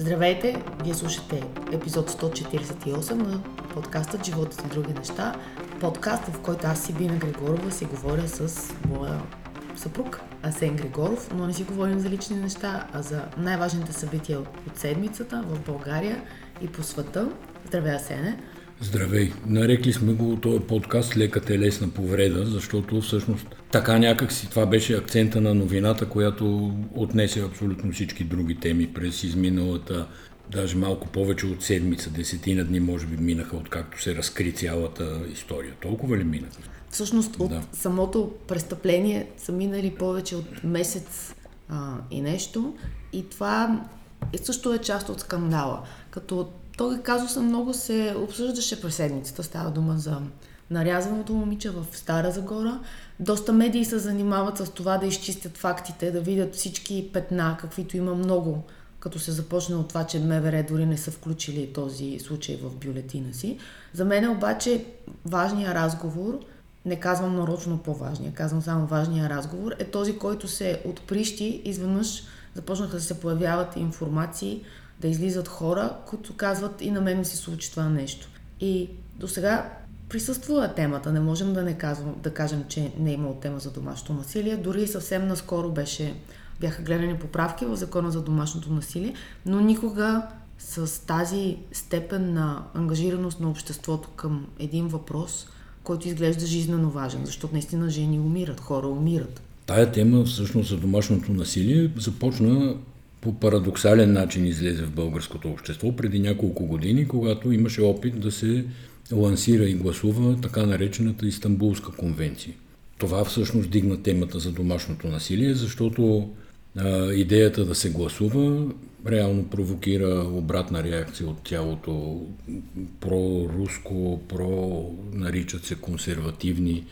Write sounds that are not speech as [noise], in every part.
Здравейте! Вие слушате епизод 148 на подкаста Животът и други неща. Подкаст, в който аз си Бина Григорова си говоря с моя съпруг Асен Григоров, но не си говорим за лични неща, а за най-важните събития от седмицата в България и по света. Здравей, Асене! Здравей! Нарекли сме го този подкаст леката е лесна повреда, защото всъщност така някак си това беше акцента на новината, която отнесе абсолютно всички други теми през изминалата даже малко повече от седмица, десетина дни може би минаха, откакто се разкри цялата история. Толкова ли минаха? Всъщност от да. самото престъпление са минали повече от месец а, и нещо и това е също е част от скандала. Като този казус много се обсъждаше през седмицата. Става дума за нарязаното момиче в Стара Загора. Доста медии се занимават с това да изчистят фактите, да видят всички петна, каквито има много, като се започне от това, че МВР дори не са включили този случай в бюлетина си. За мен обаче важният разговор, не казвам нарочно по-важния, казвам само важния разговор, е този, който се отприщи, изведнъж започнаха да се появяват информации да излизат хора, които казват и на мен ми се случи това нещо. И до сега присъствала темата, не можем да не казвам, да кажем, че не е имало тема за домашното насилие. Дори съвсем наскоро беше, бяха гледани поправки в закона за домашното насилие, но никога с тази степен на ангажираност на обществото към един въпрос, който изглежда жизненно важен, защото наистина жени умират, хора умират. Тая тема всъщност за домашното насилие започна по парадоксален начин излезе в българското общество преди няколко години, когато имаше опит да се лансира и гласува така наречената Истанбулска конвенция. Това всъщност дигна темата за домашното насилие, защото а, идеята да се гласува реално провокира обратна реакция от тялото про-руско, про наричат се консервативни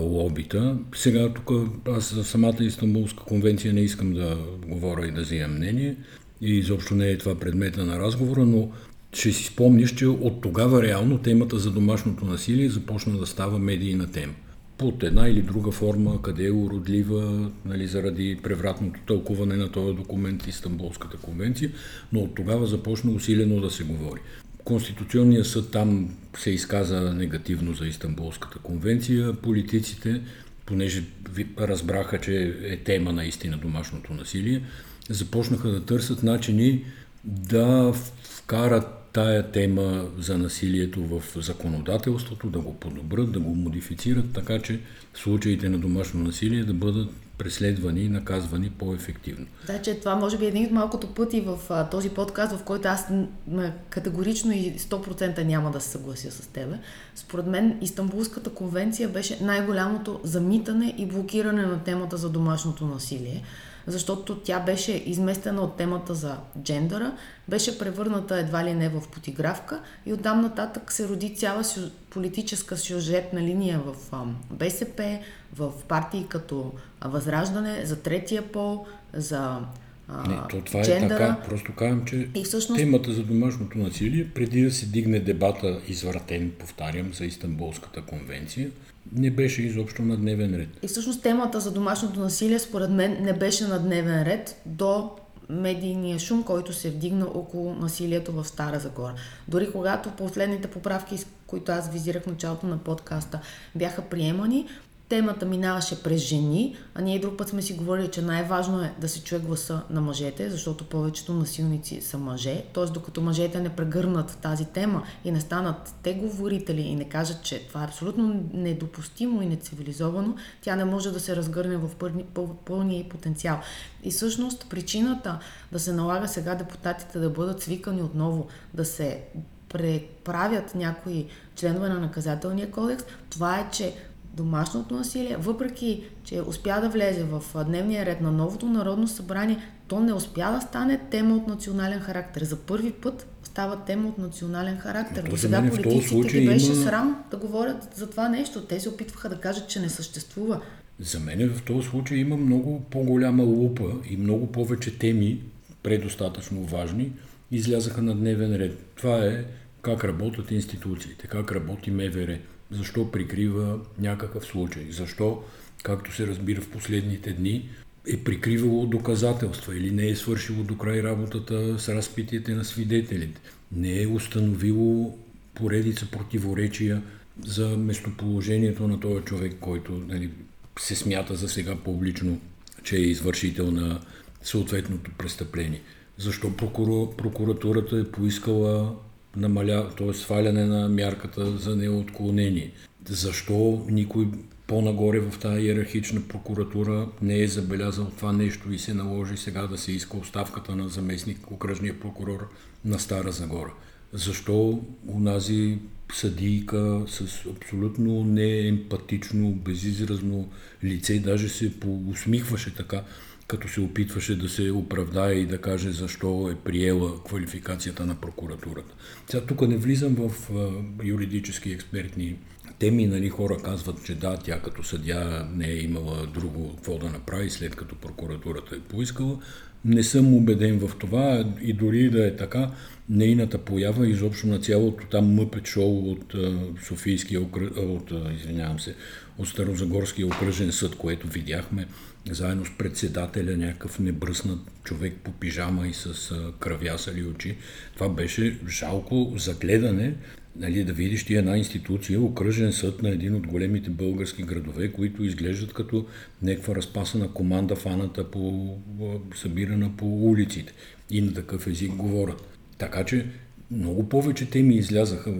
лобита. Сега тук аз за самата Истанбулска конвенция не искам да говоря и да взимам мнение и изобщо не е това предмета на разговора, но ще си спомниш, че от тогава реално темата за домашното насилие започна да става медийна тема. Под една или друга форма, къде е уродлива, нали, заради превратното тълкуване на този документ Истанбулската конвенция, но от тогава започна усилено да се говори. Конституционният съд там се изказа негативно за Истанбулската конвенция. Политиците, понеже разбраха, че е тема наистина домашното насилие, започнаха да търсят начини да вкарат тая тема за насилието в законодателството, да го подобрят, да го модифицират, така че случаите на домашно насилие да бъдат преследвани и наказвани по-ефективно. Да, че това може би е един от малкото пъти в а, този подкаст, в който аз категорично и 100% няма да се съглася с тебе. Според мен Истанбулската конвенция беше най-голямото замитане и блокиране на темата за домашното насилие защото тя беше изместена от темата за джендъра, беше превърната едва ли не в потигравка и оттам нататък се роди цяла политическа сюжетна линия в БСП, в партии като Възраждане, за третия пол, за не, то това джендъра. е така. Просто казвам, че и всъщност... темата за домашното насилие, преди да се дигне дебата извратен, повтарям, за Истанбулската конвенция, не беше изобщо на дневен ред. И всъщност темата за домашното насилие, според мен, не беше на дневен ред до медийния шум, който се вдигна около насилието в Стара Загора. Дори когато последните поправки, които аз визирах в началото на подкаста, бяха приемани, темата минаваше през жени, а ние друг път сме си говорили, че най-важно е да се чуе гласа на мъжете, защото повечето насилници са мъже. Т.е. докато мъжете не прегърнат тази тема и не станат те говорители и не кажат, че това е абсолютно недопустимо и нецивилизовано, тя не може да се разгърне в пълния потенциал. И всъщност причината да се налага сега депутатите да бъдат свикани отново, да се преправят някои членове на наказателния кодекс, това е, че домашното насилие, въпреки че успя да влезе в дневния ред на новото народно събрание, то не успя да стане тема от национален характер. За първи път става тема от национален характер. До сега политиците ги беше има... срам да говорят за това нещо. Те се опитваха да кажат, че не съществува. За мен в този случай има много по-голяма лупа и много повече теми, предостатъчно важни, излязаха на дневен ред. Това е как работят институциите, как работи МВР, защо прикрива някакъв случай, защо, както се разбира в последните дни, е прикривало доказателства или не е свършило до край работата с разпитите на свидетелите, не е установило поредица противоречия за местоположението на този човек, който нали, се смята за сега публично, че е извършител на съответното престъпление. Защо прокура, прокуратурата е поискала намаля, т.е. сваляне на мярката за неотклонение? Защо никой по-нагоре в тази иерархична прокуратура не е забелязал това нещо и се наложи сега да се иска оставката на заместник окръжния прокурор на Стара Загора? Защо унази съдийка с абсолютно неемпатично, безизразно лице, даже се поусмихваше така, като се опитваше да се оправдае и да каже защо е приела квалификацията на прокуратурата. Сега тук не влизам в юридически експертни теми, нали, хора казват, че да, тя като съдя не е имала друго какво да направи, след като прокуратурата е поискала. Не съм убеден в това и дори да е така, нейната поява изобщо на цялото там мъпет шоу от Софийския, от, извинявам се, от Старозагорския окръжен съд, което видяхме заедно с председателя, някакъв небръснат човек по пижама и с кръвясали очи. Това беше жалко загледане, нали, да видиш ти една институция, окръжен съд на един от големите български градове, които изглеждат като някаква разпасана команда, фаната по, събирана по улиците и на такъв език говорят. Така че много повече теми излязаха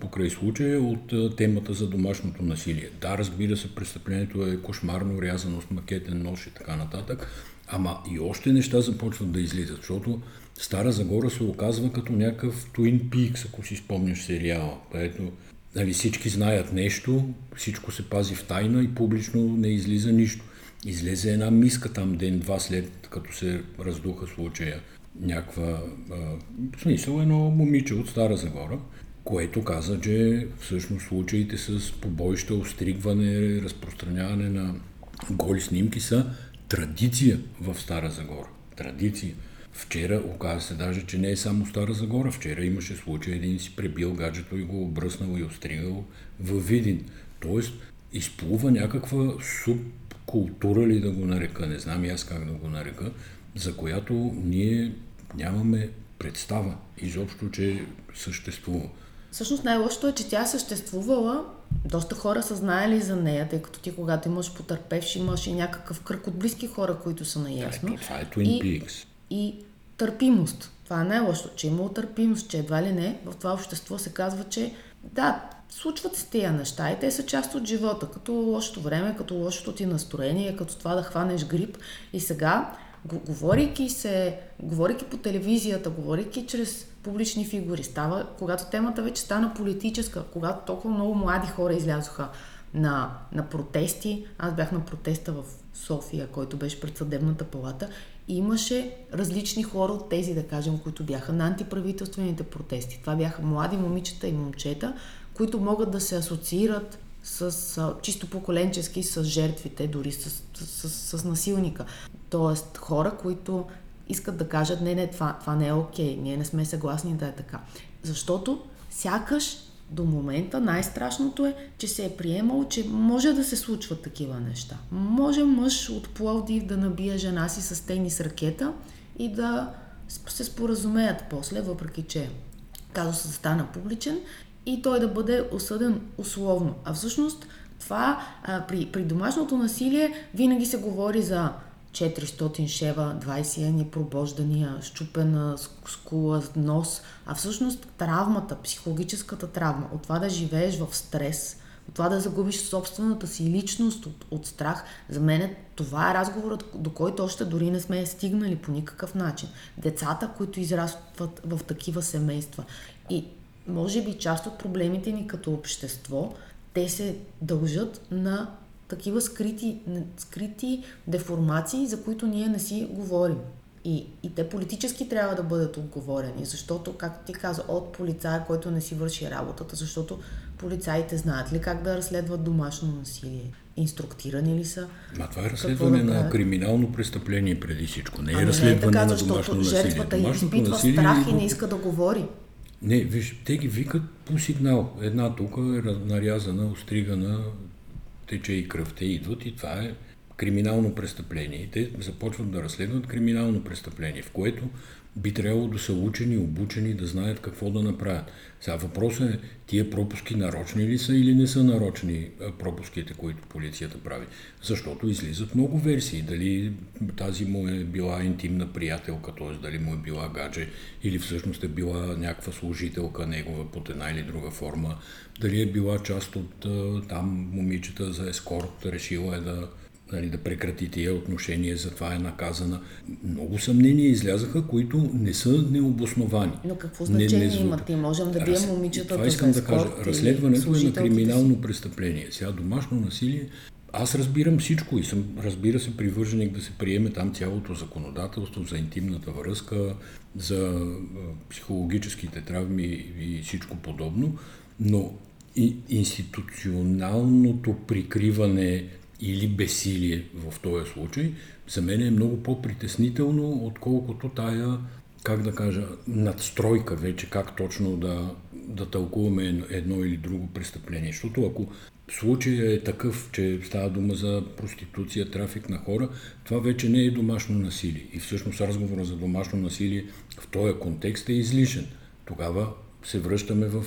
покрай случая от темата за домашното насилие. Да, разбира се, престъплението е кошмарно, рязано с макетен нож и така нататък, ама и още неща започват да излизат, защото Стара Загора се оказва като някакъв Twin Peaks, ако си спомняш сериала, където нали, всички знаят нещо, всичко се пази в тайна и публично не излиза нищо. Излезе една миска там ден-два след като се раздуха случая някаква, в смисъл едно момиче от Стара Загора, което каза, че всъщност случаите с побоища, остригване, разпространяване на голи снимки са традиция в Стара Загора. Традиция. Вчера оказа се даже, че не е само Стара Загора. Вчера имаше случай, един си пребил гаджето и го обръснал и остригал във Видин. Тоест, изплува някаква субкултура ли да го нарека, не знам и аз как да го нарека, за която ние нямаме представа изобщо, че съществува. Всъщност най-лошото е, че тя съществувала, доста хора са знаели за нея, тъй като ти когато имаш потърпевши, имаш и някакъв кръг от близки хора, които са наясно. това е Twin Peaks. И, и търпимост. Това е най-лошото, че има търпимост, че едва ли не в това общество се казва, че да, случват се тия неща и те са част от живота, като лошото време, като лошото ти настроение, като това да хванеш грип. И сега говорейки се, говорейки по телевизията, говорейки чрез публични фигури, става, когато темата вече стана политическа, когато толкова много млади хора излязоха на, на протести, аз бях на протеста в София, който беше пред съдебната палата, имаше различни хора от тези, да кажем, които бяха на антиправителствените протести. Това бяха млади момичета и момчета, които могат да се асоциират с, с чисто поколенчески с жертвите, дори с, с, с, с насилника. Тоест хора, които искат да кажат, не, не, това, това не е окей, ние не сме съгласни да е така. Защото сякаш до момента най-страшното е, че се е приемало, че може да се случват такива неща. Може мъж от Пловдив да набие жена си с тенис ракета и да се споразумеят после, въпреки че казусът стана публичен и той да бъде осъден условно. А всъщност това а, при, при домашното насилие винаги се говори за 400 шева, 20 ени пробождания, щупена скула, нос, а всъщност травмата, психологическата травма, от това да живееш в стрес, от това да загубиш собствената си личност от, от страх, за мен това е разговорът, до който още дори не сме стигнали по никакъв начин. Децата, които израстват в такива семейства. И може би част от проблемите ни като общество, те се дължат на такива скрити, скрити деформации, за които ние не си говорим. И, и те политически трябва да бъдат отговорени, защото, както ти каза, от полицая, който не си върши работата, защото полицаите знаят ли как да разследват домашно насилие? Инструктирани ли са? Ма това е разследване да на криминално престъпление преди всичко. Не е ами разследване не е така, на домашно насилие. Жертвата изпитва насилие страх и не иска да говори. Не, виж, те ги викат по сигнал. Една тук е нарязана, остригана, тече и кръв. Те идват и това е криминално престъпление. И те започват да разследват криминално престъпление, в което би трябвало да са учени, обучени, да знаят какво да направят. Сега въпросът е, тия пропуски нарочни ли са или не са нарочни пропуските, които полицията прави? Защото излизат много версии. Дали тази му е била интимна приятелка, т.е. дали му е била гадже, или всъщност е била някаква служителка негова под една или друга форма. Дали е била част от там момичета за ескорт, решила е да нали, да прекрати тия отношения, затова е наказана. Много съмнения излязаха, които не са необосновани. Но какво значение не, не имат? И можем да бием момичетата Това искам да кажа. Разследването е на криминално си. престъпление. Сега домашно насилие аз разбирам всичко и съм, разбира се, привърженик да се приеме там цялото законодателство за интимната връзка, за психологическите травми и всичко подобно, но и институционалното прикриване или безсилие в този случай, за мен е много по-притеснително, отколкото тая, как да кажа, надстройка вече, как точно да, да тълкуваме едно или друго престъпление. Защото ако случай е такъв, че става дума за проституция, трафик на хора, това вече не е домашно насилие. И всъщност разговора за домашно насилие в този контекст е излишен. Тогава се връщаме в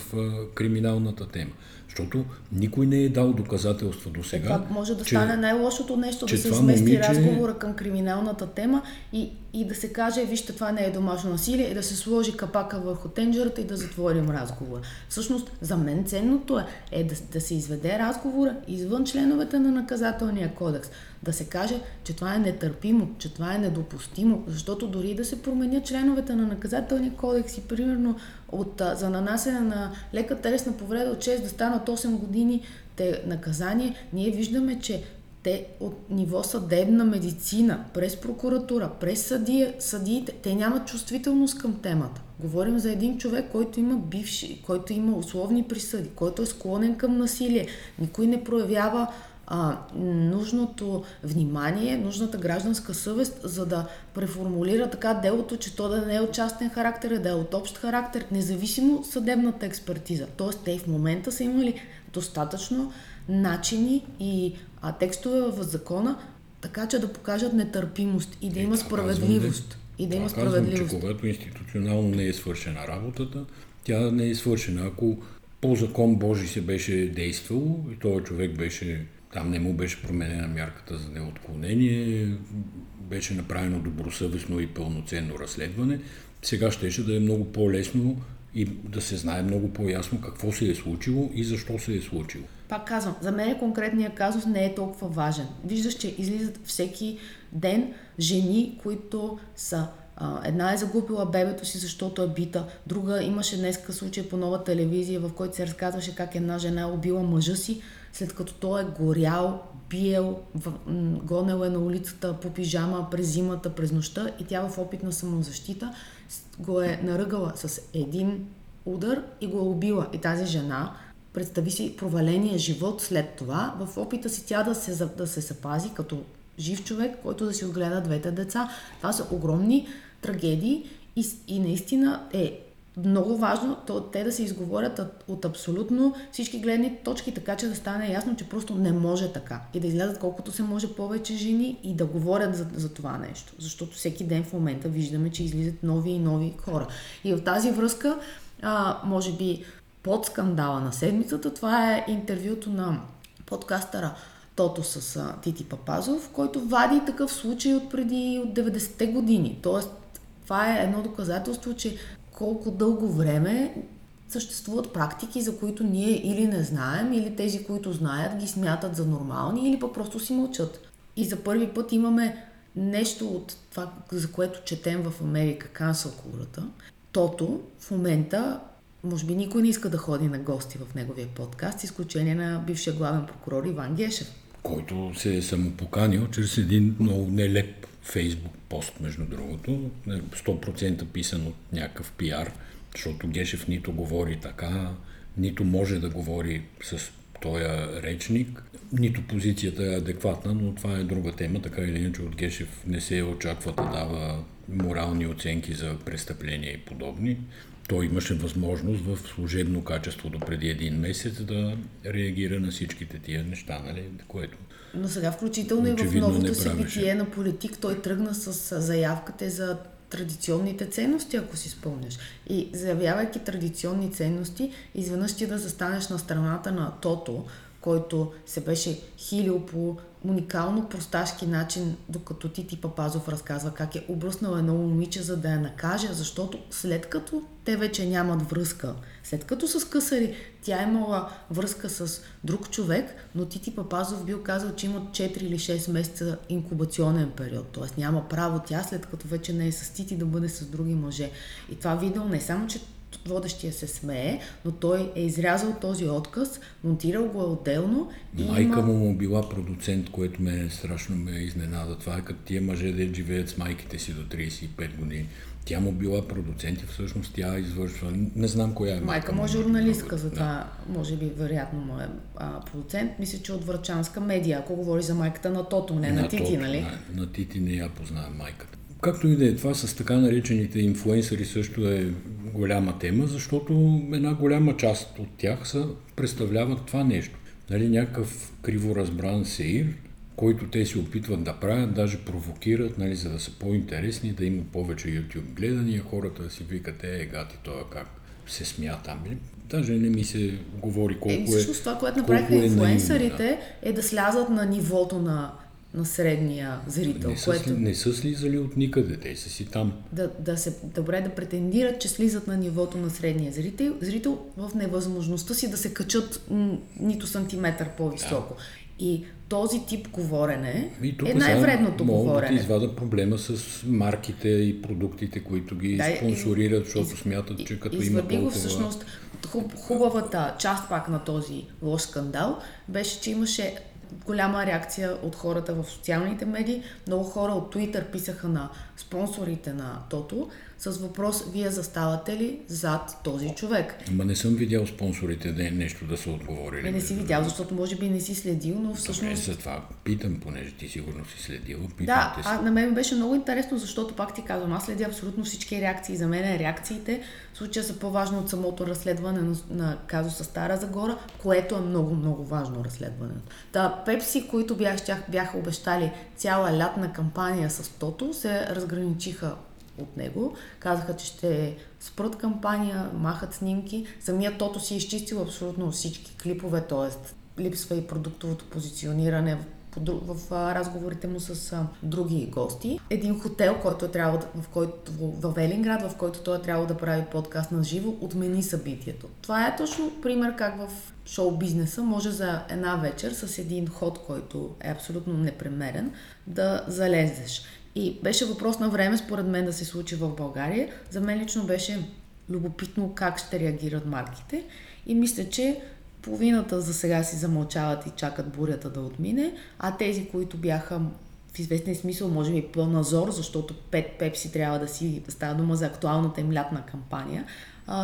криминалната тема. Защото никой не е дал доказателства до сега. Това може да че, стане най-лошото нещо, да се измести момиче... разговора към криминалната тема и, и да се каже, вижте, това не е домашно насилие, и да се сложи капака върху тенджерата и да затворим разговора. Всъщност, за мен ценното е, е да, да се изведе разговора извън членовете на наказателния кодекс. Да се каже, че това е нетърпимо, че това е недопустимо, защото дори да се променят членовете на наказателния кодекс и примерно от, за нанасене на лека телесна повреда от 6 да станат 8 години те наказание, ние виждаме, че те от ниво съдебна медицина, през прокуратура, през съдия, съдиите, те нямат чувствителност към темата. Говорим за един човек, който има бивши, който има условни присъди, който е склонен към насилие. Никой не проявява а, нужното внимание, нужната гражданска съвест, за да преформулира така делото, че то да не е от частен характер, а да е от общ характер, независимо съдебната експертиза. Тоест, те в момента са имали достатъчно начини и а, текстове в закона, така че да покажат нетърпимост и да е, има справедливост. И да има справедливост. Казвам, че когато институционално не е свършена работата, тя не е свършена. Ако по закон Божи се беше действало и този човек беше там не му беше променена мярката за неотклонение, беше направено добросъвестно и пълноценно разследване. Сега щеше да е много по-лесно и да се знае много по-ясно какво се е случило и защо се е случило. Пак казвам, за мен конкретният казус не е толкова важен. Виждаш, че излизат всеки ден жени, които са Една е загубила бебето си, защото е бита. Друга имаше днеска случай по нова телевизия, в който се разказваше как една жена е убила мъжа си, след като той е горял, биел, гонел е на улицата по пижама през зимата, през нощта и тя в опит на самозащита го е наръгала с един удар и го е убила. И тази жена, представи си проваления живот след това, в опита си тя да се, да се запази като жив човек, който да си отгледа двете деца. Това са огромни трагедии и, и наистина е много важно то, те да се изговорят от, от абсолютно всички гледни точки, така че да стане ясно, че просто не може така. И да излязат колкото се може повече жени и да говорят за, за това нещо. Защото всеки ден в момента виждаме, че излизат нови и нови хора. И в тази връзка, а, може би под скандала на седмицата, това е интервюто на подкастъра Тото с а, Тити Папазов, който вади такъв случай от преди от 90-те години. Тоест, това е едно доказателство, че колко дълго време съществуват практики, за които ние или не знаем, или тези, които знаят, ги смятат за нормални, или пък просто си мълчат. И за първи път имаме нещо от това, за което четем в Америка, cancel културата. Тото в момента, може би никой не иска да ходи на гости в неговия подкаст, изключение на бившия главен прокурор Иван Гешев. Който се е самопоканил чрез един много нелеп фейсбук пост, между другото, 100% писан от някакъв пиар, защото Гешев нито говори така, нито може да говори с този речник, нито позицията е адекватна, но това е друга тема, така или иначе от Гешев не се очаква да дава морални оценки за престъпления и подобни. Той имаше възможност в служебно качество до преди един месец да реагира на всичките тия неща, нали? което но сега включително и в новото си битие на политик той тръгна с заявката за традиционните ценности, ако си спомняш. И заявявайки традиционни ценности, изведнъж ти да застанеш на страната на Тото, който се беше хилил по уникално просташки начин, докато Тити Папазов разказва как е обръснал едно момиче, за да я накаже, защото след като те вече нямат връзка, след като са скъсали, тя е имала връзка с друг човек, но Тити Папазов бил казал, че имат 4 или 6 месеца инкубационен период, т.е. няма право тя, след като вече не е с Тити, да бъде с други мъже. И това видео не само, че водещия се смее, но той е изрязал този отказ, монтирал го е отделно. И Майка има... му му била продуцент, което ме страшно ме изненада. Това е като тия мъже да живеят с майките си до 35 години. Тя му била продуцент и всъщност тя извършва, не знам коя е. Майка му е журналистка, затова да. може би вероятно му е а, продуцент. Мисля, че от Врачанска медия, ако говори за майката на Тото, не на, на Тити, Тото, нали? На, на Тити не я познавам майката. Както и да е това с така наречените инфлуенсъри също е голяма тема, защото една голяма част от тях са, представляват това нещо. Нали, някакъв криворазбран сеир, който те се опитват да правят, даже провокират, нали, за да са по-интересни, да има повече YouTube гледания, хората да си викат, е, гати, това как се смята. Даже не ми се говори колко е. Всъщност това, което направиха е инфлуенсърите, е да слязат на нивото на на средния зрител. Не са, което... не са слизали от никъде, те са си там. Да, да се, добре да претендират, че слизат на нивото на средния зрител, зрител в невъзможността си да се качат м- нито сантиметър по-високо. Да. И този тип говорене е най-вредното мога говорене. Мога да извада проблема с марките и продуктите, които ги да, спонсорират, защото из, смятат, че като има толкова... го всъщност хубавата част пак на този лош скандал беше, че имаше голяма реакция от хората в социалните медии. Много хора от Twitter писаха на спонсорите на Тото с въпрос, вие заставате ли зад този човек? Ама не съм видял спонсорите да нещо да са отговорили. Не, не си видял, защото може би не си следил, но всъщност... Добре, за това питам, понеже ти сигурно си следил. Да, а на мен беше много интересно, защото пак ти казвам, аз следя абсолютно всички реакции. За мен реакциите в случая са по-важно от самото разследване на, на казуса Стара Загора, което е много, много важно разследване. Та Пепси, които бях, бяха обещали цяла лятна кампания с Тото, се разграничиха от него. Казаха, че ще спрат кампания, махат снимки. Самият Тото си е изчистил абсолютно всички клипове, т.е. липсва и продуктовото позициониране в, разговорите му с други гости. Един хотел, който е трябва да, в, който, в, Велинград, в който той е трябва да прави подкаст на живо, отмени събитието. Това е точно пример как в шоу-бизнеса може за една вечер с един ход, който е абсолютно непремерен, да залезеш. И беше въпрос на време, според мен, да се случи в България. За мен лично беше любопитно как ще реагират марките. И мисля, че половината за сега си замълчават и чакат бурята да отмине, а тези, които бяха в известен смисъл, може би пълназор, защото пет пепси трябва да си става дума за актуалната им лятна кампания,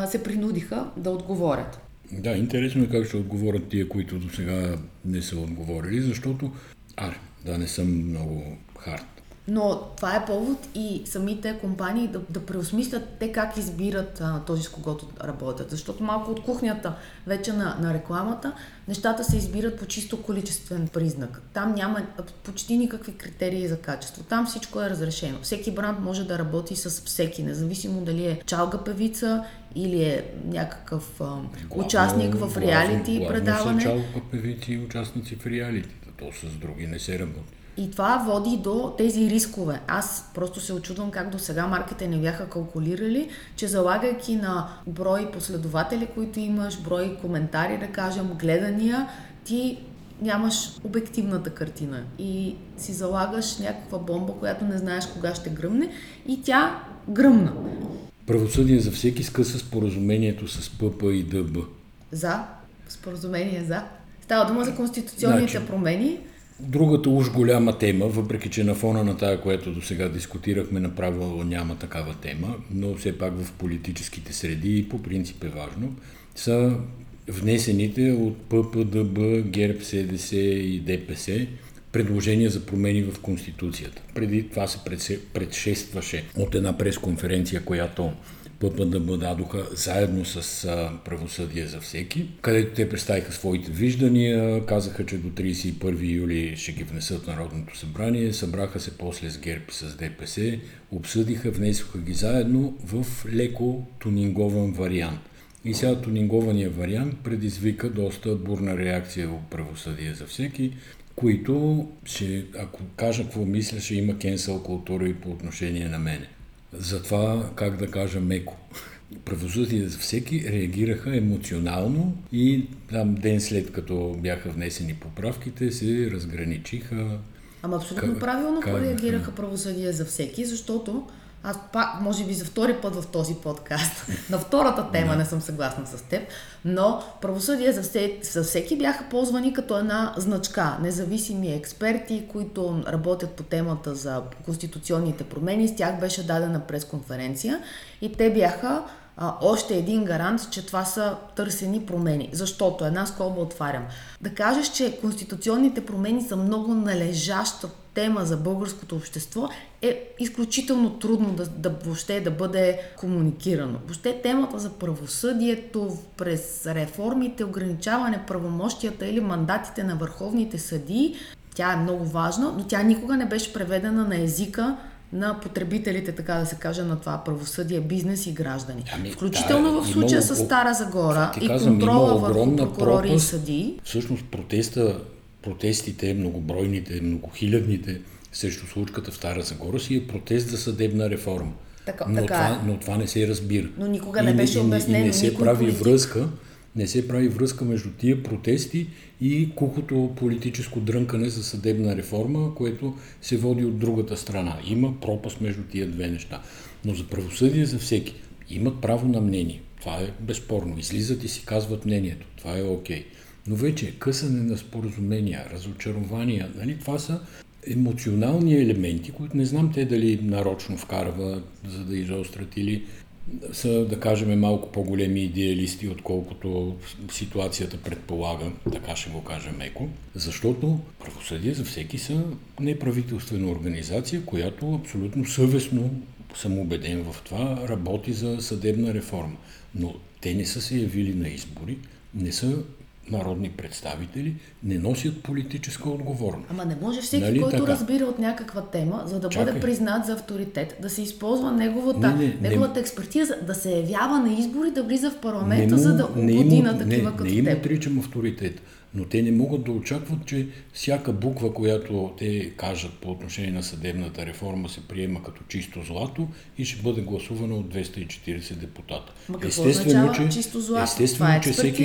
се принудиха да отговорят. Да, интересно е как ще отговорят тия, които до сега не са отговорили, защото, а, да не съм много хард но това е повод и самите компании да, да преосмислят те как избират а, този с когото работят. Защото малко от кухнята вече на, на рекламата, нещата се избират по чисто количествен признак. Там няма почти никакви критерии за качество. Там всичко е разрешено. Всеки бранд може да работи с всеки, независимо дали е чалга певица или е някакъв а, главно, участник в реалити главно, предаване. Главно са чалга певици и участници в реалити. То с други не се работи. И това води до тези рискове. Аз просто се очудвам как до сега марките не бяха калкулирали, че залагайки на брой последователи, които имаш, брой коментари, да кажем, гледания, ти нямаш обективната картина и си залагаш някаква бомба, която не знаеш кога ще гръмне и тя гръмна. Правосъдие за всеки скъса споразумението с ПП и ДБ. За. Споразумение за. Става дума за конституционните значи, промени. Другата уж голяма тема, въпреки че на фона на тая, което до сега дискутирахме, направо няма такава тема, но все пак в политическите среди и по принцип е важно, са внесените от ППДБ, ГЕРБ, СДС и ДПС предложения за промени в Конституцията. Преди това се предшестваше от една пресконференция, която ППДБ дадоха заедно с правосъдие за всеки, където те представиха своите виждания, казаха, че до 31 юли ще ги внесат Народното събрание, събраха се после с ГЕРБ и с ДПС, обсъдиха, внесоха ги заедно в леко тунингован вариант. И сега тунингования вариант предизвика доста бурна реакция в правосъдие за всеки, които, ще, ако кажа какво мисля, ще има кенсъл култура и по отношение на мене за това, как да кажа, меко. Правосъдие за всеки реагираха емоционално и там ден след като бяха внесени поправките се разграничиха. Ама абсолютно как, правилно как, реагираха правосъдие за всеки, защото аз пак, може би за втори път в този подкаст, на втората тема не съм съгласна с теб, но правосъдие за, все, за всеки бяха ползвани като една значка. Независими експерти, които работят по темата за конституционните промени, с тях беше дадена пресконференция и те бяха а, още един гарант, че това са търсени промени. Защото една скоба отварям. Да кажеш, че конституционните промени са много належаща тема за българското общество е изключително трудно да, да въобще да бъде комуникирано. Въобще темата за правосъдието през реформите, ограничаване правомощията или мандатите на върховните съдии, тя е много важна, но тя никога не беше преведена на езика на потребителите, така да се каже, на това правосъдие, бизнес и граждани. Ами, Включително да, в случая с Стара Загора и казвам, контрола върху прокурори пропаст, и съдии. Всъщност протеста, протестите, многобройните, многохилядните срещу случката в Стара Загора си е протест за съдебна реформа. Така, но, така това, е. но това не се разбира. Но никога не беше обяснено. И, и не се прави политик. връзка не се прави връзка между тия протести и кухото политическо дрънкане за съдебна реформа, което се води от другата страна. Има пропаст между тия две неща. Но за правосъдие за всеки имат право на мнение. Това е безспорно. Излизат и си казват мнението. Това е окей. Okay. Но вече късане на споразумения, разочарования, нали, това са емоционални елементи, които не знам те дали нарочно вкарва, за да изострят или са, да кажем, малко по-големи идеалисти, отколкото ситуацията предполага, така ще го кажа меко, защото правосъдие за всеки са неправителствена организация, която абсолютно съвестно, съм убеден в това, работи за съдебна реформа. Но те не са се явили на избори, не са народни представители не носят политическа отговорност. Ама не може всеки, нали, който така? разбира от някаква тема, за да Чакай. бъде признат за авторитет, да се използва неговата, не, не, неговата не, експертиза, да се явява на избори, да влиза в парламента, не, за да угоди на такива не, като не им отричам авторитет но те не могат да очакват, че всяка буква, която те кажат по отношение на съдебната реформа, се приема като чисто злато и ще бъде гласувана от 240 депутата. Ма какво естествено, че, чисто злато? Естествено, Това е че всеки...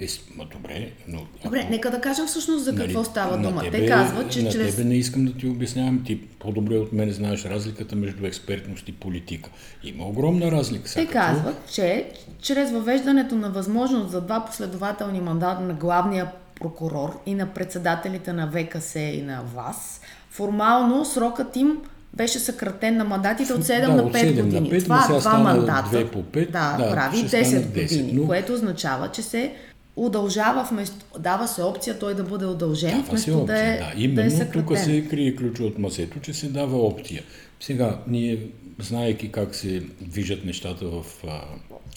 Е, ма добре, но... Добре, ако... нека да кажем всъщност за какво нали, става дума. Тебе, те казват, че на чрез... тебе не искам да ти обяснявам. Ти по-добре от мен знаеш разликата между експертност и политика. Има огромна разлика. Те казват, че чрез въвеждането на възможност за два последователни мандата на главния прокурор и на председателите на ВКС и на ВАС, формално срокът им беше съкратен на мандатите от 7 да, на 5 7 години. На 5, Това два мандата. 2 по 5, да, да, прави 10, 10 години, но... което означава, че се удължава вместо, дава се опция той да бъде удължен, дава вместо се опция, да е, да. Именно да е тук се крие ключ от масето, че се дава опция. Сега, ние, знаеки как се движат нещата в а,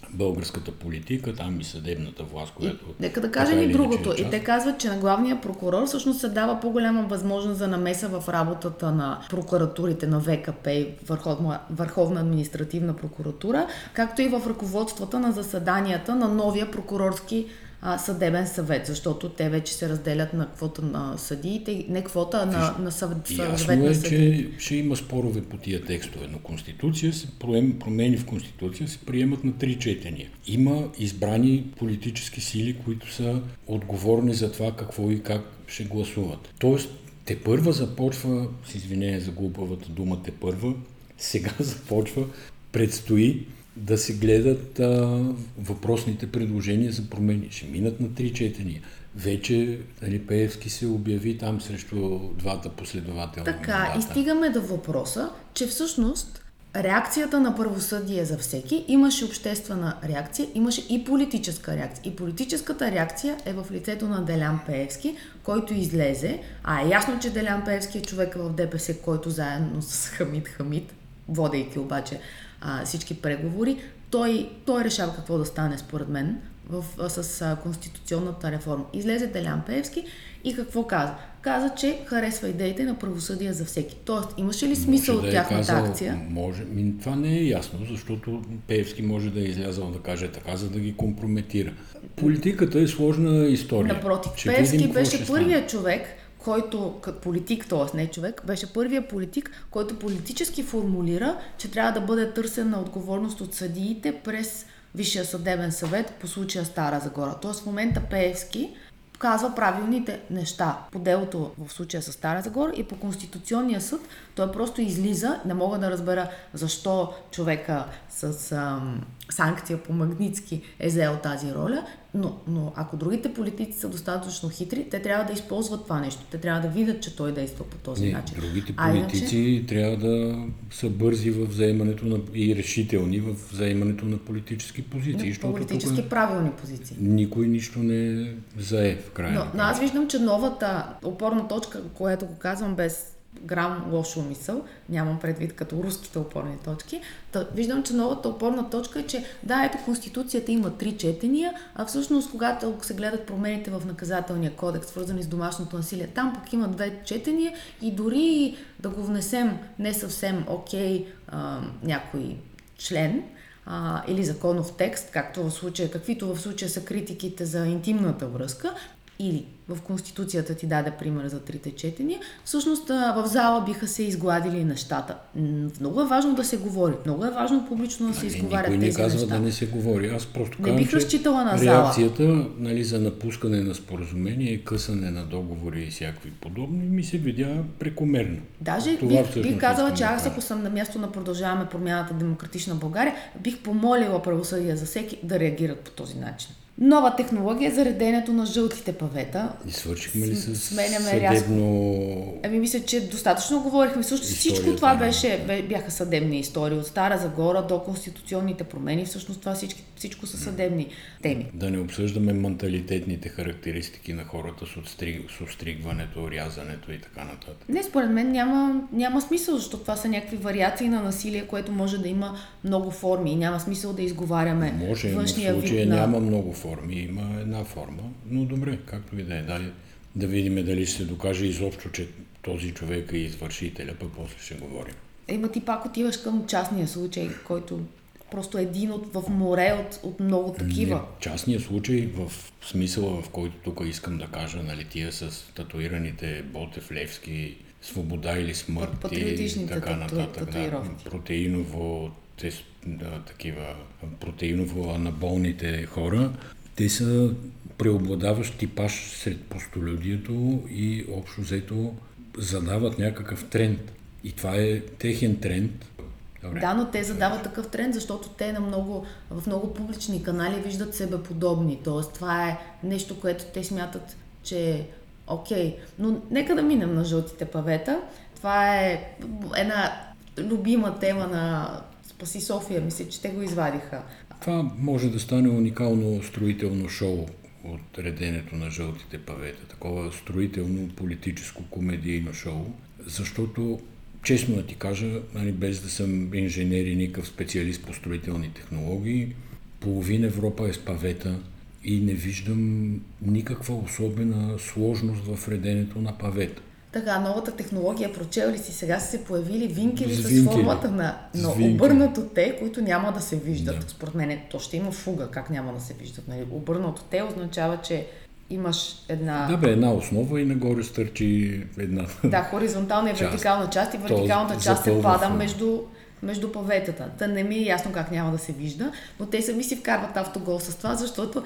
българската политика, там и съдебната власт, която... И, нека да кажем и другото. И те казват, че на главния прокурор всъщност се дава по-голяма възможност за намеса в работата на прокуратурите на ВКП и Върховна, Върховна административна прокуратура, както и в ръководствата на заседанията на новия прокурорски а, съдебен съвет, защото те вече се разделят на квота на съдиите, не квота, а на, на съвет, съвет е, на че ще има спорове по тия текстове, но Конституция се промени в Конституция се приемат на три четения. Има избрани политически сили, които са отговорни за това какво и как ще гласуват. Тоест, те първа започва, с извинение за глупавата дума, те първа, сега [laughs] започва, предстои да се гледат а, въпросните предложения за промени. Ще минат на три четения. Вече нали, Пеевски се обяви там срещу двата последователни Така, мандата. и стигаме до въпроса, че всъщност реакцията на правосъдие за всеки. Имаше обществена реакция, имаше и политическа реакция. И политическата реакция е в лицето на Делян Пеевски, който излезе. А е ясно, че Делян Пеевски е човек в ДПС, който заедно с Хамид Хамид, водейки обаче а, всички преговори, той, той решава какво да стане според мен в, с а, конституционната реформа. Излезе Делян Пеевски и какво каза? Каза, че харесва идеите на правосъдие за всеки. Тоест, имаше ли смисъл може от да е тяхната казал, акция? Може, ми, това не е ясно, защото Пеевски може да е излязъл да каже така, за да ги компрометира. Политиката е сложна история. Напротив, Ще Пеевски беше първият човек, който като политик, т.е. не човек, беше първият политик, който политически формулира, че трябва да бъде търсена отговорност от съдиите през Висшия съдебен съвет по случая Стара Загора. Тоест в момента Пеевски казва правилните неща по делото в случая с Стара Загора и по Конституционния съд. Той просто излиза. Не мога да разбера защо човека с ам, санкция по Магницки е взел тази роля, но, но ако другите политици са достатъчно хитри, те трябва да използват това нещо. Те трябва да видят, че той действа по този Не, начин. другите А политици иначе- трябва да са бързи в взаимането на, и решителни в взаимането на политически позиции, защото политически тук правилни позиции. никой нищо не зае в края. Но, но аз виждам, че новата опорна точка, което го казвам без грам лошо мисъл, нямам предвид като руските опорни точки, та, виждам, че новата опорна точка е, че да, ето Конституцията има три четения, а всъщност когато се гледат промените в наказателния кодекс, свързани с домашното насилие, там пък има две четения и дори да го внесем не съвсем окей а, някой член, а, или законов текст, както в случая, каквито в случая са критиките за интимната връзка, или в Конституцията ти даде пример за трите четения, всъщност в зала биха се изгладили нещата. Много е важно да се говори, много е важно публично да се Не, изговарят никой не тези казва неща. да не се говори. Аз просто Не бих разчитала на зала. реакцията нали, за напускане на споразумение, късане на договори и всякакви подобни ми се видя прекомерно. Даже Това бих, бих казала, че аз ако съм на място на продължаваме промяната демократична България, бих помолила правосъдие за всеки да реагират по този начин. Нова технология за реденето на жълтите павета. И свършихме ли С- сменяме рязко. съдебно... Ами мисля, че достатъчно говорихме. Също всичко това беше, бе- бяха съдебни истории. От Стара Загора до конституционните промени. Всъщност това всички, всичко са съдебни теми. Да не обсъждаме менталитетните характеристики на хората с, отстриг... с остригването, рязането и така нататък. Не, според мен няма, няма смисъл, защото това са някакви вариации на насилие, което може да има много форми и няма смисъл да изговаряме Може, но в външния случая вид на... няма много форми, има една форма, но добре, както и да е. Дай да видим дали ще се докаже изобщо, че този човек е извършителя, пък после ще говорим. Има ти пак отиваш към частния случай, който просто е един от, в море от, от много такива. Не, частният случай в смисъла, в който тук искам да кажа, нали, тия с татуираните Ботев, Левски, свобода или смърт и така нататък. Да, протеиново, те, с- да, такива, протеиново анаболните хора, те са преобладаващ типаж сред постолюдието и общо взето задават някакъв тренд. И това е техен тренд. Добре. Да, но те задават такъв тренд, защото те на много, в много публични канали виждат себе подобни. Тоест, това е нещо, което те смятат, че е окей. Но нека да минем на жълтите павета. Това е една любима тема на Спаси София. Мисля, че те го извадиха. Това може да стане уникално строително шоу от реденето на жълтите павета. Такова строително политическо комедийно шоу, защото честно да ти кажа, нали, без да съм инженер и никакъв специалист по строителни технологии, половин Европа е с павета и не виждам никаква особена сложност в реденето на павета. Така, новата технология, прочел ли си, сега са се появили винкели С с, формата на, на обърнато те, които няма да се виждат. Да. Според мен то ще има фуга, как няма да се виждат. Нали? Обърнато те означава, че имаш една... Да бе, една основа и нагоре стърчи една... Да, хоризонтална и вертикална част и вертикалната част се пада между, между паветата. Та не ми е ясно как няма да се вижда, но те сами си вкарват автогол с това, защото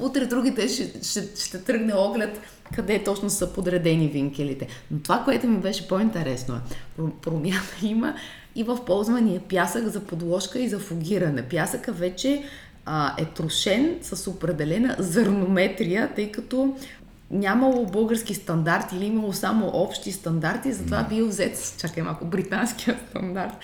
утре другите ще, ще, ще тръгне оглед къде точно са подредени винкелите. Но това, което ми беше по-интересно е, про- промяна има и в ползвания пясък за подложка и за фугиране. Пясъка вече а, е трошен с определена зърнометрия, тъй като нямало български стандарти или имало само общи стандарти, затова бил взет, чакай малко, британския стандарт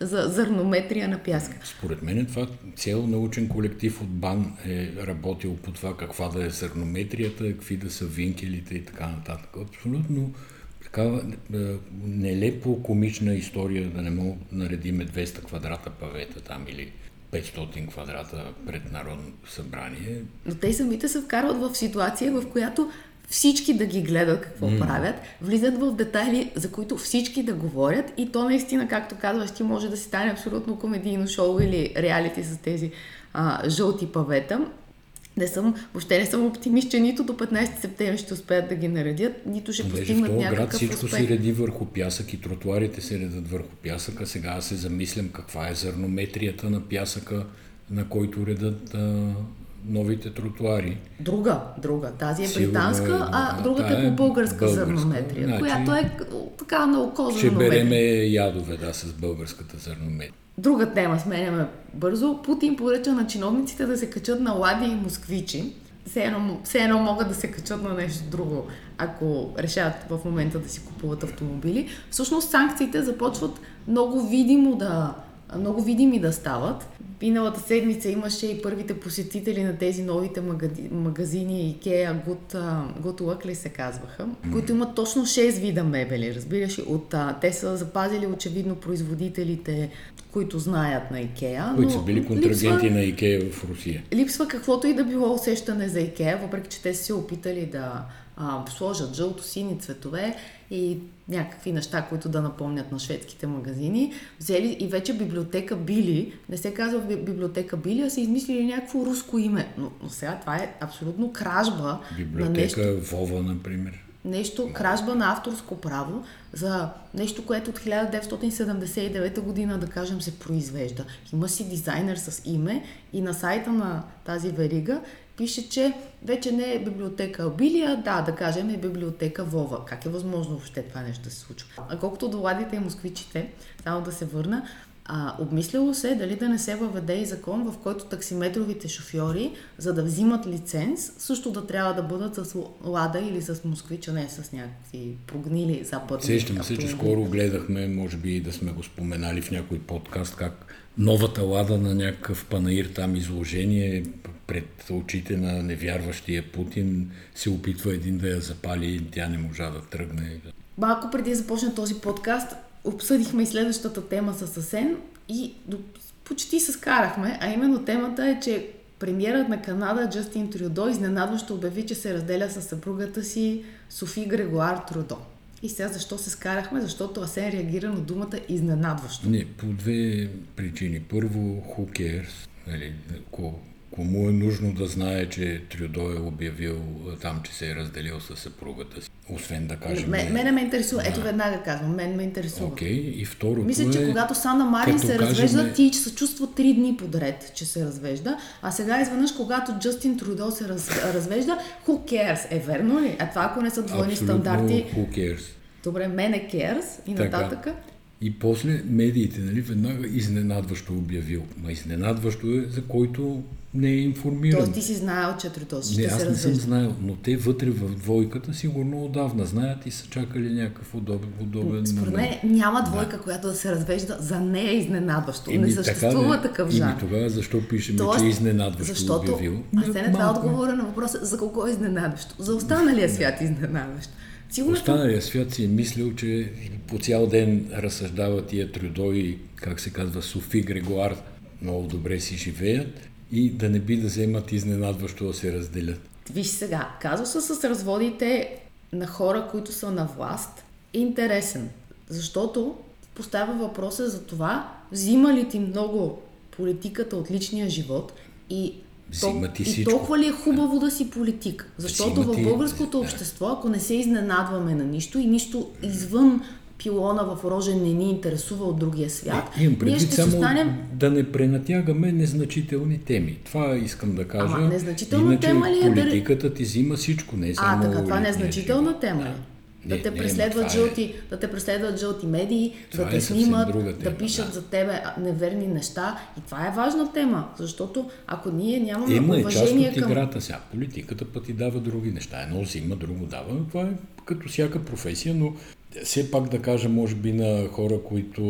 за зърнометрия на пяска. Според мен е това цял научен колектив от БАН е работил по това каква да е зърнометрията, какви да са винкелите и така нататък. Абсолютно такава е, нелепо комична история да не мога да наредиме 200 квадрата павета там или 500 квадрата пред Народно събрание. Но те самите се вкарват в ситуация, в която всички да ги гледат какво mm. правят, влизат в детайли, за които всички да говорят и то наистина, както казваш, ти може да си стане абсолютно комедийно шоу или реалити с тези а, жълти павета. Не съм, въобще не съм оптимист, че нито до 15 септември ще успеят да ги наредят, нито ще Понеже постигнат в този някакъв град всичко успех. се реди върху пясък и тротуарите се редат върху пясъка. Сега аз се замислям каква е зърнометрията на пясъка, на който редат а, новите тротуари. Друга, друга. Тази е Сигурно британска, е, а другата е е по българска, българска. зърнометрия, Значи, която е така на око Ще береме ядове, да, с българската зърнометрия. Друга тема сменяме бързо. Путин поръча на чиновниците да се качат на лади и москвичи. Все едно, все едно могат да се качат на нещо друго, ако решават в момента да си купуват автомобили. Всъщност санкциите започват много видимо да, много видими да стават. Миналата седмица имаше и първите посетители на тези новите магади- магазини IKEA Good, Good Luck ли се казваха, които имат точно 6 вида мебели, разбираш? От, а, те са запазили очевидно производителите, които знаят на IKEA. Които са били липсва- контрагенти на Икея в Русия. Липсва каквото и да било усещане за Икеа, въпреки че те са се опитали да а, сложат жълто-сини цветове и някакви неща, които да напомнят на шведските магазини. Взели и вече библиотека Били, не се казва би- библиотека Били, а са измислили някакво руско име. Но, но сега това е абсолютно кражба на нещо, Библиотека Вова, например. нещо, кражба на авторско право за нещо, което от 1979 година, да кажем, се произвежда. Има си дизайнер с име и на сайта на тази верига пише, че вече не е библиотека Абилия, да, да кажем е библиотека Вова. Как е възможно въобще това нещо да се случва? А колкото до ладите и москвичите, само да се върна, а, обмисляло се дали да не се въведе и закон, в който таксиметровите шофьори, за да взимат лиценз, също да трябва да бъдат с лада или с москвича, не с някакви прогнили западни Сещам се, че скоро гледахме, може би да сме го споменали в някой подкаст, как новата лада на някакъв панаир там изложение пред очите на невярващия Путин се опитва един да я запали и тя не можа да тръгне. Малко преди да започне този подкаст, обсъдихме и следващата тема с Асен и почти се скарахме, а именно темата е, че премиерът на Канада Джастин Трюдо изненадващо обяви, че се разделя с съпругата си Софи Грегуар Трюдо. И сега защо се скарахме? Защото Асен реагира на думата изненадващо. Не, по две причини. Първо, who cares? Нали, ко, кому е нужно да знае, че Трюдо е обявил там, че се е разделил с съпругата си. Освен да кажем... Мен, мене ме интересува. Ето веднага казвам. Мен ме интересува. Окей, и второто Мисля, че е... когато Сана Марин се кажем- развежда, ти се чувства три дни подред, че се развежда, а сега изведнъж, когато Джастин Трудо се раз, развежда, who cares? Е верно ли? А това ако не са двойни Абсолютно стандарти, who cares. добре, мене cares и Така. нататък. И после медиите, нали, веднага изненадващо обявил. Ма изненадващо е, за който не е информиран. Тоест ти си знаел, че Трудо ще не, се аз не съм развежда. знаел, но те вътре в двойката сигурно отдавна знаят и са чакали някакъв удобен, удобен Според мен няма двойка, която да се развежда, за нея е изненадващо. Еми, не така съществува де. такъв Еми, жанр. тогава защо пишем, Тоест, че е изненадващо защото, обявил? Това е Малко. отговора на въпроса за колко е изненадващо. За останалия свят е изненадващо. Сигурно съм- Останалия свят си е мислил, че по цял ден разсъждава тия Трюдо и, как се казва, Софи Грегуар много добре си живеят и да не би да вземат изненадващо да се разделят. Виж сега, казуса с разводите на хора, които са на власт, е интересен, защото поставя въпроса за това, взима ли ти много политиката от личния живот и, Взима ти и всичко. толкова ли е хубаво да си политик? Защото Взима в българското да. общество, ако не се изненадваме на нищо и нищо извън пилона в рожен не ни интересува от другия свят, Имам ние предвид ще си само останем да не пренатягаме незначителни теми. Това искам да кажа. Ама незначителна Иначе тема ли е политиката ти взима всичко, не е само А, така, това не е личния значителна живот. тема ли? да те преследват е- жълти, да те преследват жълти медии, това да те е снимат, тема, да пишат да. за тебе неверни неща. И това е важна тема, защото ако ние нямаме Има уважение е част от играта сега. Политиката пък ти дава други неща. Едно взима, друго дава. Това е като всяка професия, но все пак да кажа, може би на хора, които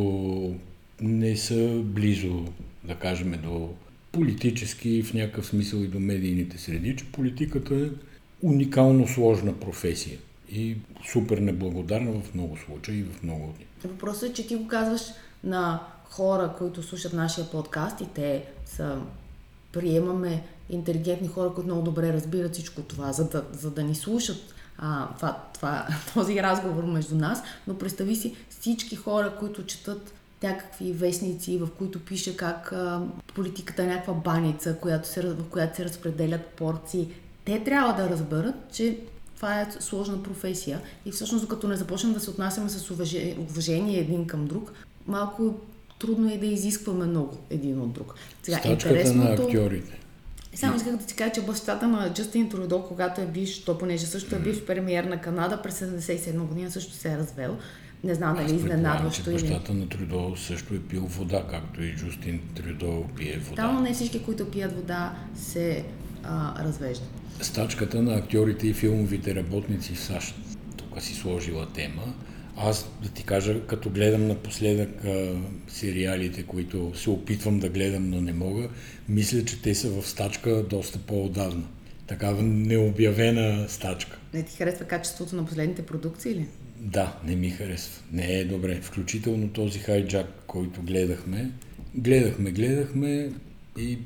не са близо, да кажем, до политически, в някакъв смисъл и до медийните среди, че политиката е уникално сложна професия и супер неблагодарна в много случаи и в много них. Въпросът е, че ти го казваш на хора, които слушат нашия подкаст и те са приемаме интелигентни хора, които много добре разбират всичко това, за да, за да ни слушат а, това, това, [laughs] този разговор между нас, но представи си всички хора, които четат някакви вестници, в които пише как а, политиката е някаква баница, която се, в която се разпределят порции. Те трябва да разберат, че това е сложна професия и всъщност докато не започнем да се отнасяме с уважение един към друг, малко трудно е да изискваме много един от друг. Сега, Стачката интересното... на актьорите. Само исках да ти кажа, че бащата на Джастин Трудо, когато е бивш, то понеже също е бивш премиер на Канада, през 77 година също се е развел. Не знам дали изненадващо или... Бащата на Трудо също е пил вода, както и Джустин Трудо пие вода. Да, но не всички, които пият вода, се а, развеждат. Стачката на актьорите и филмовите работници в САЩ. Тук си сложила тема. Аз да ти кажа, като гледам напоследък а, сериалите, които се опитвам да гледам, но не мога, мисля, че те са в стачка доста по-отдавна. Такава необявена стачка. Не ти харесва качеството на последните продукции ли? Да, не ми харесва. Не е добре. Включително този хайджак, който гледахме. Гледахме, гледахме и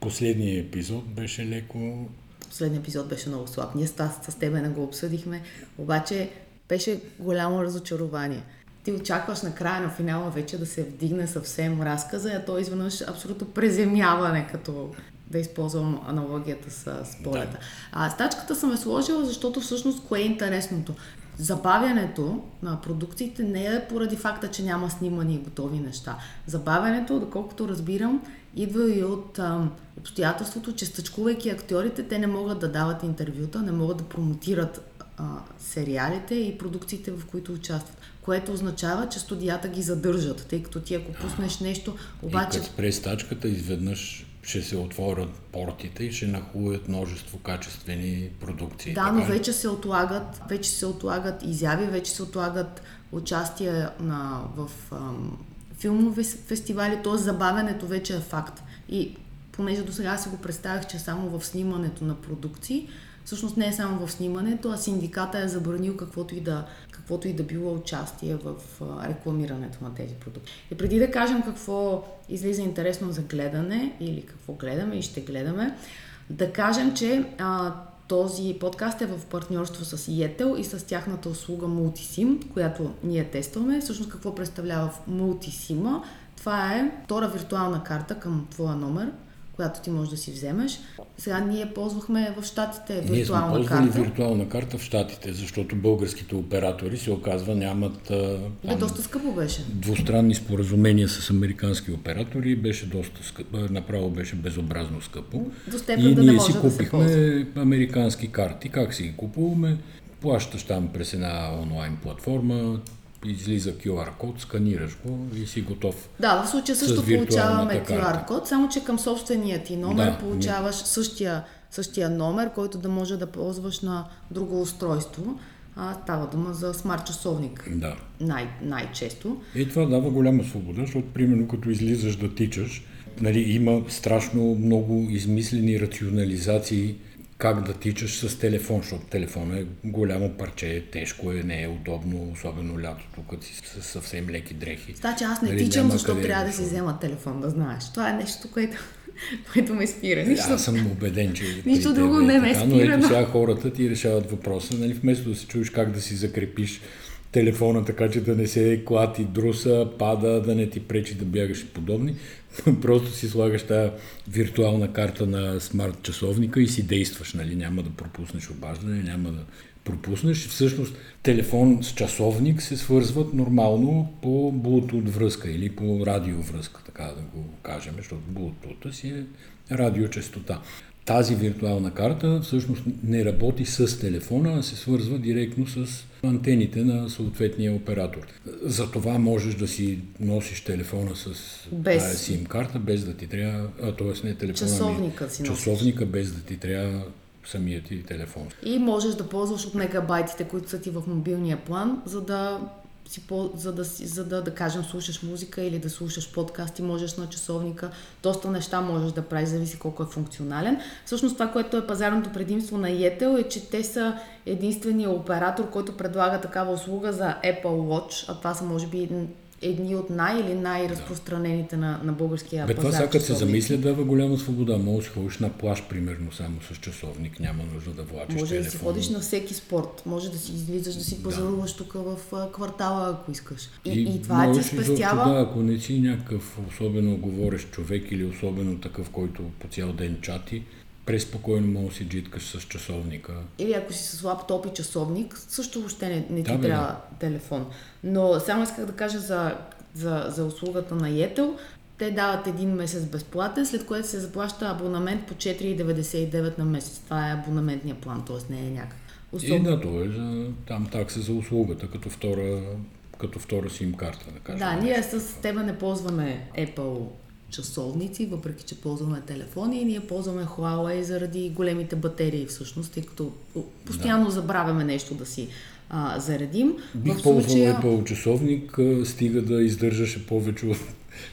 последният епизод беше леко... Последният епизод беше много слаб. Ние с, с тебе не го обсъдихме, обаче беше голямо разочарование. Ти очакваш на края на финала вече да се вдигне съвсем разказа, а то изведнъж абсолютно преземяване, като да използвам аналогията с, полета. Да. А стачката съм е сложила, защото всъщност кое е интересното? Забавянето на продукциите не е поради факта, че няма снимани и готови неща. Забавянето, доколкото разбирам, идва и от а, обстоятелството, че стъчкувайки актьорите, те не могат да дават интервюта, не могат да промотират а, сериалите и продукциите, в които участват. Което означава, че студията ги задържат, тъй като ти ако пуснеш нещо, обаче... И като спре стачката, изведнъж ще се отворят портите и ще нахуят множество качествени продукции. Да, но вече се отлагат, вече се отлагат изяви, вече се отлагат участия на, в ам, филмови фестивали, т.е. забавянето вече е факт. И понеже до сега си го представях, че само в снимането на продукции, всъщност не е само в снимането, а синдиката е забранил каквото и да, каквото и да било участие в рекламирането на тези продукти. И преди да кажем какво излиза интересно за гледане или какво гледаме и ще гледаме, да кажем, че а, този подкаст е в партньорство с Yetel и с тяхната услуга Multisim, която ние тестваме. Всъщност какво представлява Multisim? Това е втора виртуална карта към твоя номер, която ти можеш да си вземеш. Сега ние ползвахме в Штатите виртуална ние сме ползвали карта. виртуална карта в Штатите, защото българските оператори се оказва нямат... Да, доста скъпо беше. Двустранни споразумения с американски оператори беше доста скъпо, направо беше безобразно скъпо. До степен и да ние не си купихме да американски карти. Как си ги купуваме? Плащаш там през една онлайн платформа, излиза QR код, сканираш го и си готов. Да, в случая също получаваме QR код, само че към собствения ти номер да, получаваш не. същия, същия номер, който да може да ползваш на друго устройство. А, става дума за смарт часовник. Да. Най- най-често. И това дава голяма свобода, защото примерно като излизаш да тичаш, нали, има страшно много измислени рационализации как да тичаш с телефон, защото телефон е голямо парче, тежко е, не е удобно, особено лятото, като си с съвсем леки дрехи. Значи аз не нали, тичам, защото трябва да си взема телефон, да знаеш. Това е нещо, което, което ме спира. Нищо... Аз съм убеден, че [laughs] нищо друго не ме спира. Но ето сега хората ти решават въпроса, нали, вместо да се чуеш как да си закрепиш телефона, така че да не се клати друса, пада, да не ти пречи да бягаш и подобни. [laughs] Просто си слагаш тази виртуална карта на смарт часовника и си действаш, нали? Няма да пропуснеш обаждане, няма да пропуснеш. Всъщност телефон с часовник се свързват нормално по Bluetooth връзка или по радиовръзка, така да го кажем, защото Bluetooth си е радиочастота. Тази виртуална карта всъщност не работи с телефона, а се свързва директно с антените на съответния оператор. За това можеш да си носиш телефона с без... тази сим карта, без да ти трябва, а т.е. не телефона, часовника си часовника, без да ти трябва самият ти телефон. И можеш да ползваш от мегабайтите, които са ти в мобилния план, за да си по, за, да, за да, да кажем, слушаш музика или да слушаш подкасти, можеш на часовника, доста неща можеш да правиш, зависи колко е функционален. Всъщност това, което е пазарното предимство на Yetel е, че те са единствения оператор, който предлага такава услуга за Apple Watch, а това са може би едни от най- или най-разпространените да. на, на българския Бе, пазар. Това сега, като се замисля, дава голяма свобода. Може да ходиш на плаш, примерно, само с часовник, няма нужда да влачиш Може телефон. да си ходиш на всеки спорт, може да си излизаш, да си пазаруваш да. тук в квартала, ако искаш. И, и, и това ти спестява... Да, ако не си някакъв особено говорещ човек или особено такъв, който по цял ден чати, преспокойно може да си джиткаш с часовника. Или ако си с лаптоп и часовник, също въобще не, не ти да, трябва да. телефон. Но само исках да кажа за, за, за услугата на Yetel. Те дават един месец безплатен, след което се заплаща абонамент по 4,99 на месец. Това е абонаментния план, т.е. не е някакъв. Особ... И да, то е за, там такса за услугата, като втора, като втора сим карта, да кажем. Да, ние с тебе не ползваме Apple часовници, въпреки че ползваме телефони и ние ползваме Huawei заради големите батерии всъщност, тъй като постоянно да. забравяме нещо да си а, заредим. Бих ползвал случая... Apple часовник, стига да издържаше повече от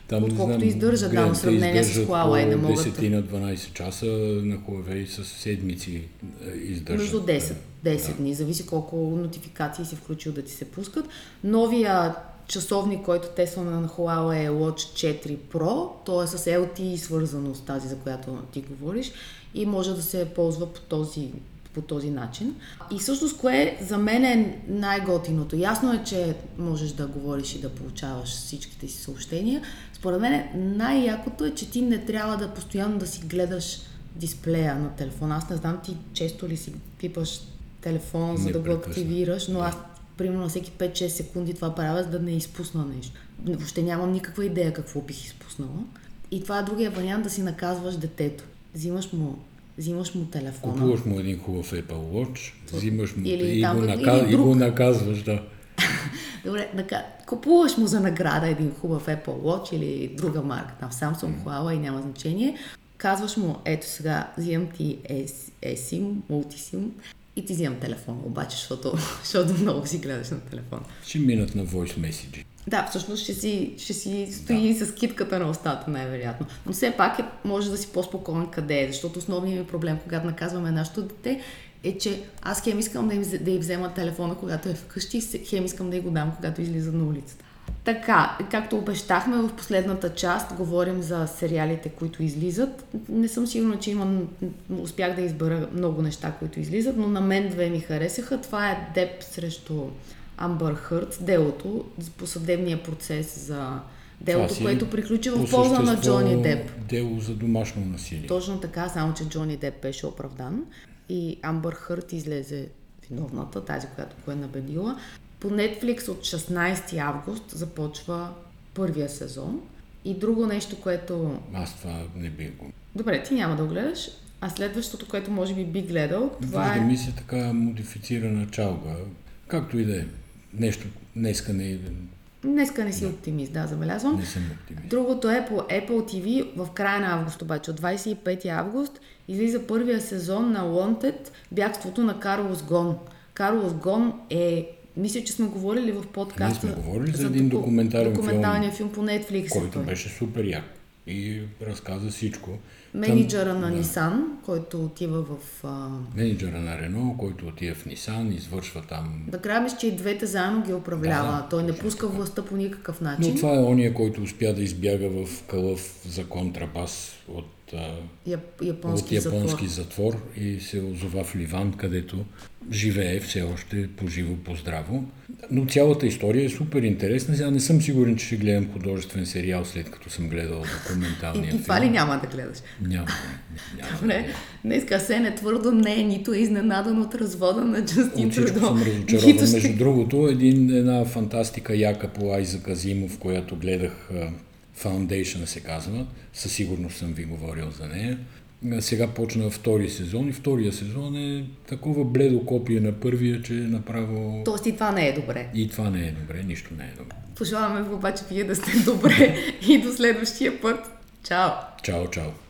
там, Отколкото знам, издържа, да, в сравнение с Huawei не могат... 10 на 12 часа на Huawei с седмици издържат. Между 10, 10 да. дни, зависи колко нотификации си включил да ти се пускат. Новия часовник, който тестваме на Huawei е Watch 4 Pro, то е с LTE свързано с тази, за която ти говориш и може да се ползва по този, по този начин. И всъщност, кое за мен е най-готиното? Ясно е, че можеш да говориш и да получаваш всичките си съобщения. Според мен най-якото е, че ти не трябва да постоянно да си гледаш дисплея на телефона. Аз не знам ти често ли си пипаш телефон, за да го активираш, но аз примерно всеки 5-6 секунди това правя, за да не изпусна нещо. Въобще нямам никаква идея какво бих изпуснала. И това е другия вариант да си наказваш детето. Взимаш му взимаш му телефона. Купуваш му един хубав Apple Watch, взимаш му или, и, там, го наказ... или и го наказваш, да. [laughs] Добре, нака... купуваш му за награда един хубав Apple Watch или друга марка, там Samsung, Huawei и няма значение. Казваш му, ето сега, взимам ти eSIM, multisim, и ти взимам телефона, обаче, защото, [laughs] защото много си гледаш на телефона. Ще минат на voice message. Да, всъщност ще си, ще си стои да. с китката на устата, най-вероятно. Но все пак е, може да си по-спокоен къде е, защото основният ми проблем, когато наказваме нашето дете, е, че аз хем искам да им, да им взема телефона, когато е вкъщи, хем искам да й го дам, когато излиза на улицата. Така, както обещахме в последната част, говорим за сериалите, които излизат. Не съм сигурна, че имам, успях да избера много неща, които излизат, но на мен две ми харесаха. Това е Деп срещу Амбър Хърт, делото по съдебния процес за делото, което приключи в полза на Джони Деп. Дело за домашно насилие. Точно така, само че Джони Деп беше оправдан и Амбър Хърт излезе виновната, тази, която го е набедила. По Netflix от 16 август започва първия сезон. И друго нещо, което... Аз това не би го. Добре, ти няма да го гледаш. А следващото, което може би би гледал, това Вижда е... ми се така модифицирана чалга. Както и да е. Нещо днеска не. Днеска не си да. оптимист, да, забелязвам. Не съм оптимист. Другото е по Apple TV в края на август, обаче от 25 август излиза първия сезон на Wanted, бягството на Карлос Гон. Карлос Гон е мисля, че сме говорили в подкаста. Ние сме говорили за, за един документален документалния филм, филм по Netflix. Който той. беше супер як и разказа всичко. Менеджера Там, на да. Нисан, който отива в... А... Менеджера на Рено, който отива в Нисан, извършва там... Да края че и двете заедно ги управлява. Да, той не пуска така. властта по никакъв начин. Но това е ония, който успя да избяга в кълъв за контрабас от японски, от японски затвор. затвор и се озова в Ливан, където живее все още по-живо, по-здраво. Но цялата история е супер интересна. Сега не съм сигурен, че ще гледам художествен сериал, след като съм гледал документалния филм. [laughs] И това ли няма да гледаш? Няма. няма Добре. Днеска Сене твърдо не е нито е изненадан от развода на Джастин Трудо. съм разочарован. Между другото, един, една фантастика яка по Айзак Азимов, която гледах Foundation се казва, със сигурност съм ви говорил за нея. Сега почна втори сезон и втория сезон е такова бледо копие на първия, че е направо... Тоест и това не е добре. И това не е добре, нищо не е добре. Пожелаваме ви обаче вие да сте добре [laughs] и до следващия път. Чао! Чао, чао!